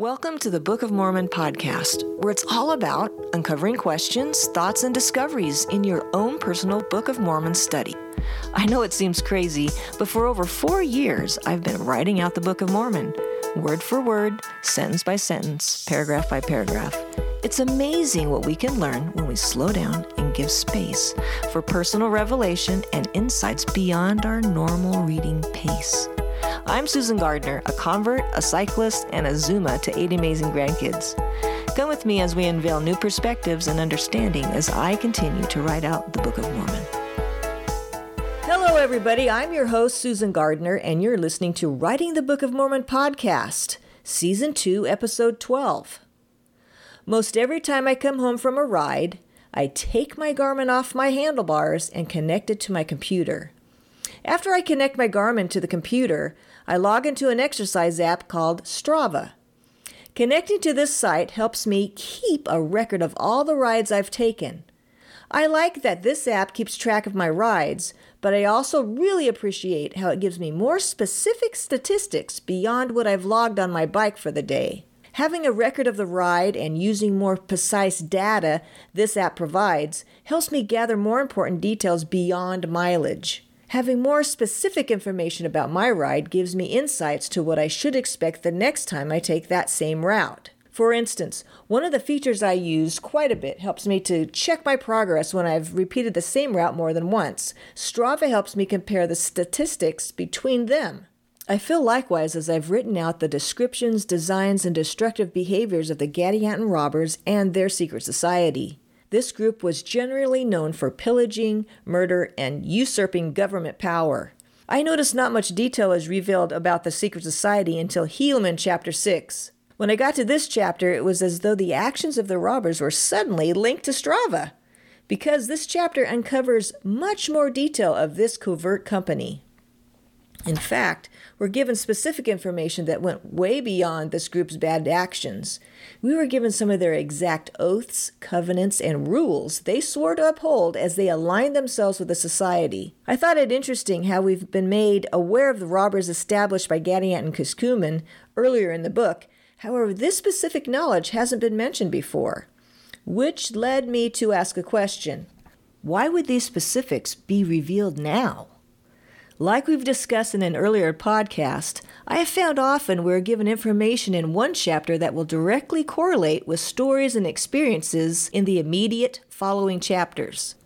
Welcome to the Book of Mormon podcast, where it's all about uncovering questions, thoughts, and discoveries in your own personal Book of Mormon study. I know it seems crazy, but for over four years, I've been writing out the Book of Mormon, word for word, sentence by sentence, paragraph by paragraph. It's amazing what we can learn when we slow down and give space for personal revelation and insights beyond our normal reading pace. I'm Susan Gardner, a convert, a cyclist, and a Zuma to eight amazing grandkids. Come with me as we unveil new perspectives and understanding as I continue to write out the Book of Mormon. Hello, everybody. I'm your host, Susan Gardner, and you're listening to Writing the Book of Mormon podcast, Season 2, Episode 12. Most every time I come home from a ride, I take my Garmin off my handlebars and connect it to my computer. After I connect my Garmin to the computer, I log into an exercise app called Strava. Connecting to this site helps me keep a record of all the rides I've taken. I like that this app keeps track of my rides, but I also really appreciate how it gives me more specific statistics beyond what I've logged on my bike for the day. Having a record of the ride and using more precise data this app provides helps me gather more important details beyond mileage. Having more specific information about my ride gives me insights to what I should expect the next time I take that same route. For instance, one of the features I use quite a bit helps me to check my progress when I've repeated the same route more than once. Strava helps me compare the statistics between them. I feel likewise as I've written out the descriptions, designs, and destructive behaviors of the Gadianton robbers and their secret society. This group was generally known for pillaging, murder, and usurping government power. I noticed not much detail is revealed about the secret society until Helaman chapter 6. When I got to this chapter, it was as though the actions of the robbers were suddenly linked to Strava, because this chapter uncovers much more detail of this covert company. In fact, we're given specific information that went way beyond this group's bad actions. We were given some of their exact oaths, covenants, and rules they swore to uphold as they aligned themselves with the society. I thought it interesting how we've been made aware of the robbers established by Gadianton and Kishkumen earlier in the book. However, this specific knowledge hasn't been mentioned before, which led me to ask a question. Why would these specifics be revealed now? Like we've discussed in an earlier podcast, I have found often we're given information in one chapter that will directly correlate with stories and experiences in the immediate following chapters.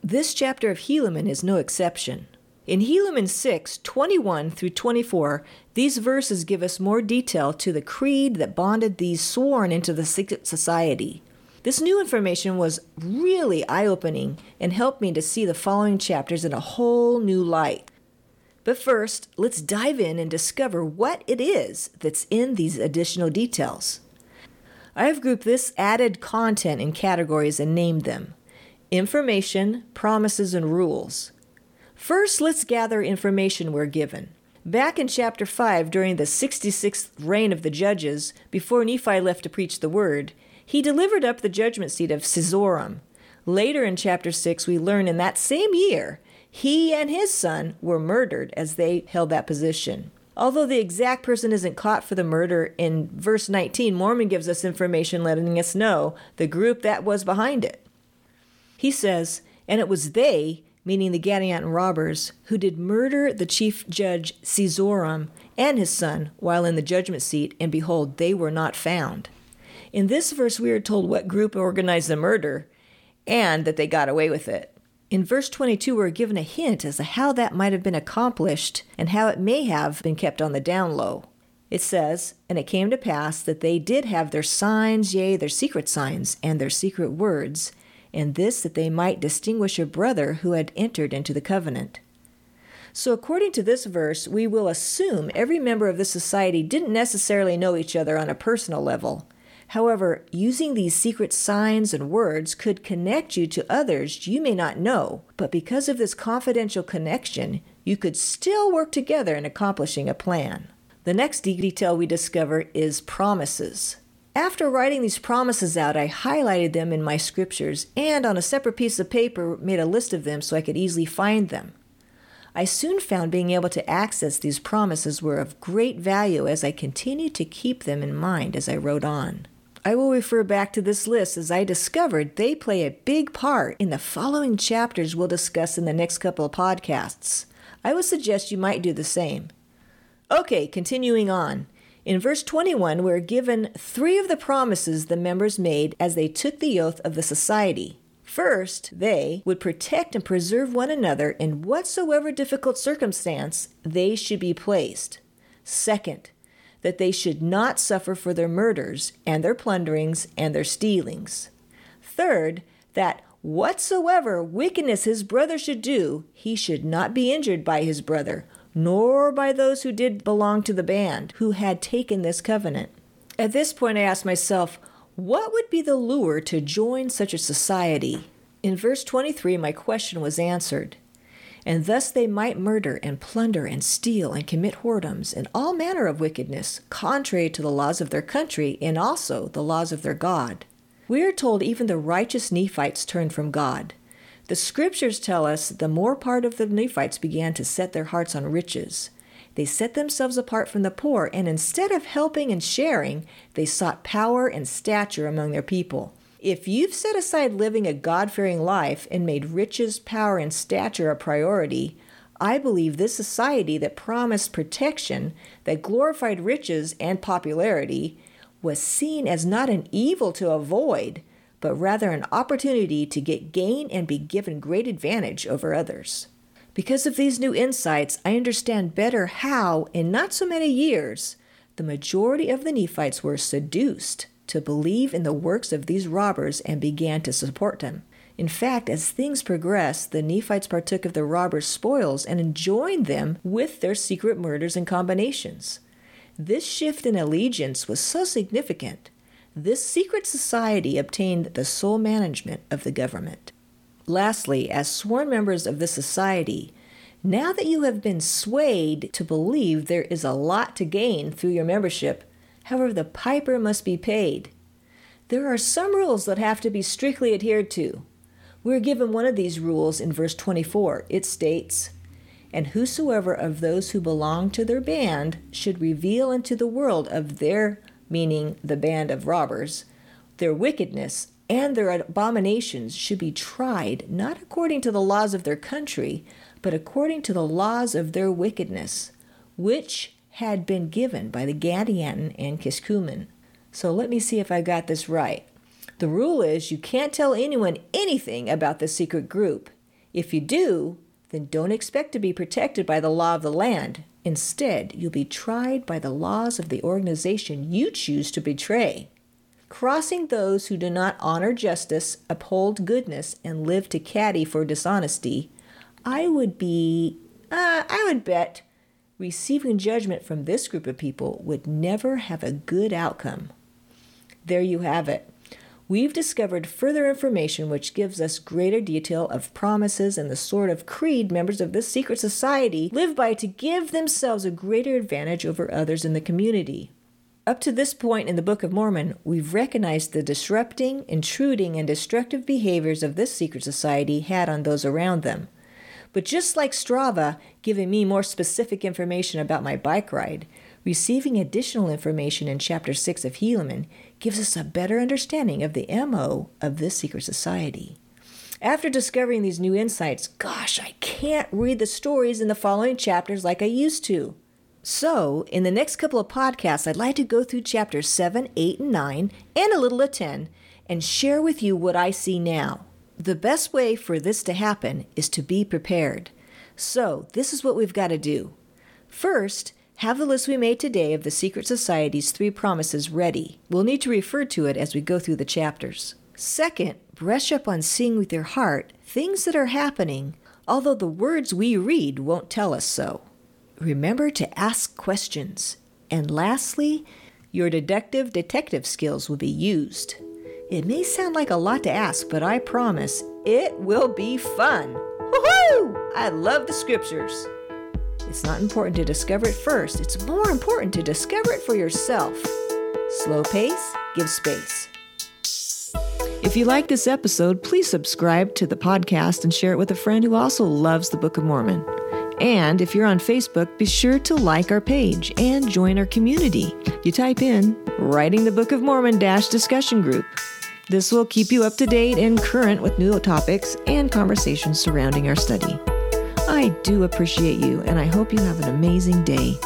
This chapter of Helaman is no exception. In Helaman 6, 21 through 24, these verses give us more detail to the creed that bonded these sworn into the secret society. This new information was really eye opening and helped me to see the following chapters in a whole new light. But first, let's dive in and discover what it is that's in these additional details. I have grouped this added content in categories and named them information, promises, and rules. First, let's gather information we're given. Back in chapter 5, during the 66th reign of the judges, before Nephi left to preach the word, he delivered up the judgment seat of Cezoram. Later in chapter 6, we learn in that same year he and his son were murdered as they held that position. Although the exact person isn't caught for the murder, in verse 19, Mormon gives us information letting us know the group that was behind it. He says, And it was they, meaning the Gadianton robbers, who did murder the chief judge Cezoram and his son while in the judgment seat, and behold, they were not found. In this verse, we are told what group organized the murder and that they got away with it. In verse 22, we're given a hint as to how that might have been accomplished and how it may have been kept on the down low. It says, And it came to pass that they did have their signs, yea, their secret signs, and their secret words, and this that they might distinguish a brother who had entered into the covenant. So, according to this verse, we will assume every member of this society didn't necessarily know each other on a personal level. However, using these secret signs and words could connect you to others you may not know, but because of this confidential connection, you could still work together in accomplishing a plan. The next detail we discover is promises. After writing these promises out, I highlighted them in my scriptures and on a separate piece of paper made a list of them so I could easily find them. I soon found being able to access these promises were of great value as I continued to keep them in mind as I wrote on. I will refer back to this list as I discovered they play a big part in the following chapters we'll discuss in the next couple of podcasts. I would suggest you might do the same. Okay, continuing on. In verse 21, we're given three of the promises the members made as they took the oath of the society. First, they would protect and preserve one another in whatsoever difficult circumstance they should be placed. Second, that they should not suffer for their murders and their plunderings and their stealings. Third, that whatsoever wickedness his brother should do, he should not be injured by his brother, nor by those who did belong to the band, who had taken this covenant. At this point, I asked myself, what would be the lure to join such a society? In verse 23, my question was answered. And thus they might murder and plunder and steal and commit whoredoms and all manner of wickedness, contrary to the laws of their country and also the laws of their God. We are told even the righteous Nephites turned from God. The scriptures tell us the more part of the Nephites began to set their hearts on riches. They set themselves apart from the poor, and instead of helping and sharing, they sought power and stature among their people. If you've set aside living a God fearing life and made riches, power, and stature a priority, I believe this society that promised protection, that glorified riches and popularity, was seen as not an evil to avoid, but rather an opportunity to get gain and be given great advantage over others. Because of these new insights, I understand better how, in not so many years, the majority of the Nephites were seduced to believe in the works of these robbers and began to support them. In fact, as things progressed, the Nephites partook of the robbers' spoils and joined them with their secret murders and combinations. This shift in allegiance was so significant. This secret society obtained the sole management of the government. Lastly, as sworn members of this society, now that you have been swayed to believe there is a lot to gain through your membership, however, the piper must be paid. There are some rules that have to be strictly adhered to. We're given one of these rules in verse 24. It states, And whosoever of those who belong to their band should reveal unto the world of their, meaning the band of robbers, their wickedness and their abominations should be tried not according to the laws of their country, but according to the laws of their wickedness, which had been given by the Gadianton and Kishkumen. So let me see if I got this right. The rule is you can't tell anyone anything about the secret group. If you do, then don't expect to be protected by the law of the land. Instead, you'll be tried by the laws of the organization you choose to betray crossing those who do not honor justice, uphold goodness, and live to caddy for dishonesty, I would be, uh, I would bet, receiving judgment from this group of people would never have a good outcome. There you have it. We've discovered further information which gives us greater detail of promises and the sort of creed members of this secret society live by to give themselves a greater advantage over others in the community. Up to this point in the Book of Mormon, we've recognized the disrupting, intruding, and destructive behaviors of this secret society had on those around them. But just like Strava giving me more specific information about my bike ride, receiving additional information in Chapter 6 of Helaman gives us a better understanding of the MO of this secret society. After discovering these new insights, gosh, I can't read the stories in the following chapters like I used to. So, in the next couple of podcasts, I'd like to go through chapters 7, 8, and 9, and a little of 10, and share with you what I see now. The best way for this to happen is to be prepared. So, this is what we've got to do. First, have the list we made today of the secret society's three promises ready. We'll need to refer to it as we go through the chapters. Second, brush up on seeing with your heart things that are happening, although the words we read won't tell us so. Remember to ask questions. And lastly, your deductive detective skills will be used. It may sound like a lot to ask, but I promise it will be fun. Woohoo! I love the scriptures. It's not important to discover it first, it's more important to discover it for yourself. Slow pace, give space. If you like this episode, please subscribe to the podcast and share it with a friend who also loves the Book of Mormon. And if you're on Facebook, be sure to like our page and join our community. You type in Writing the Book of Mormon Dash Discussion Group. This will keep you up to date and current with new topics and conversations surrounding our study. I do appreciate you, and I hope you have an amazing day.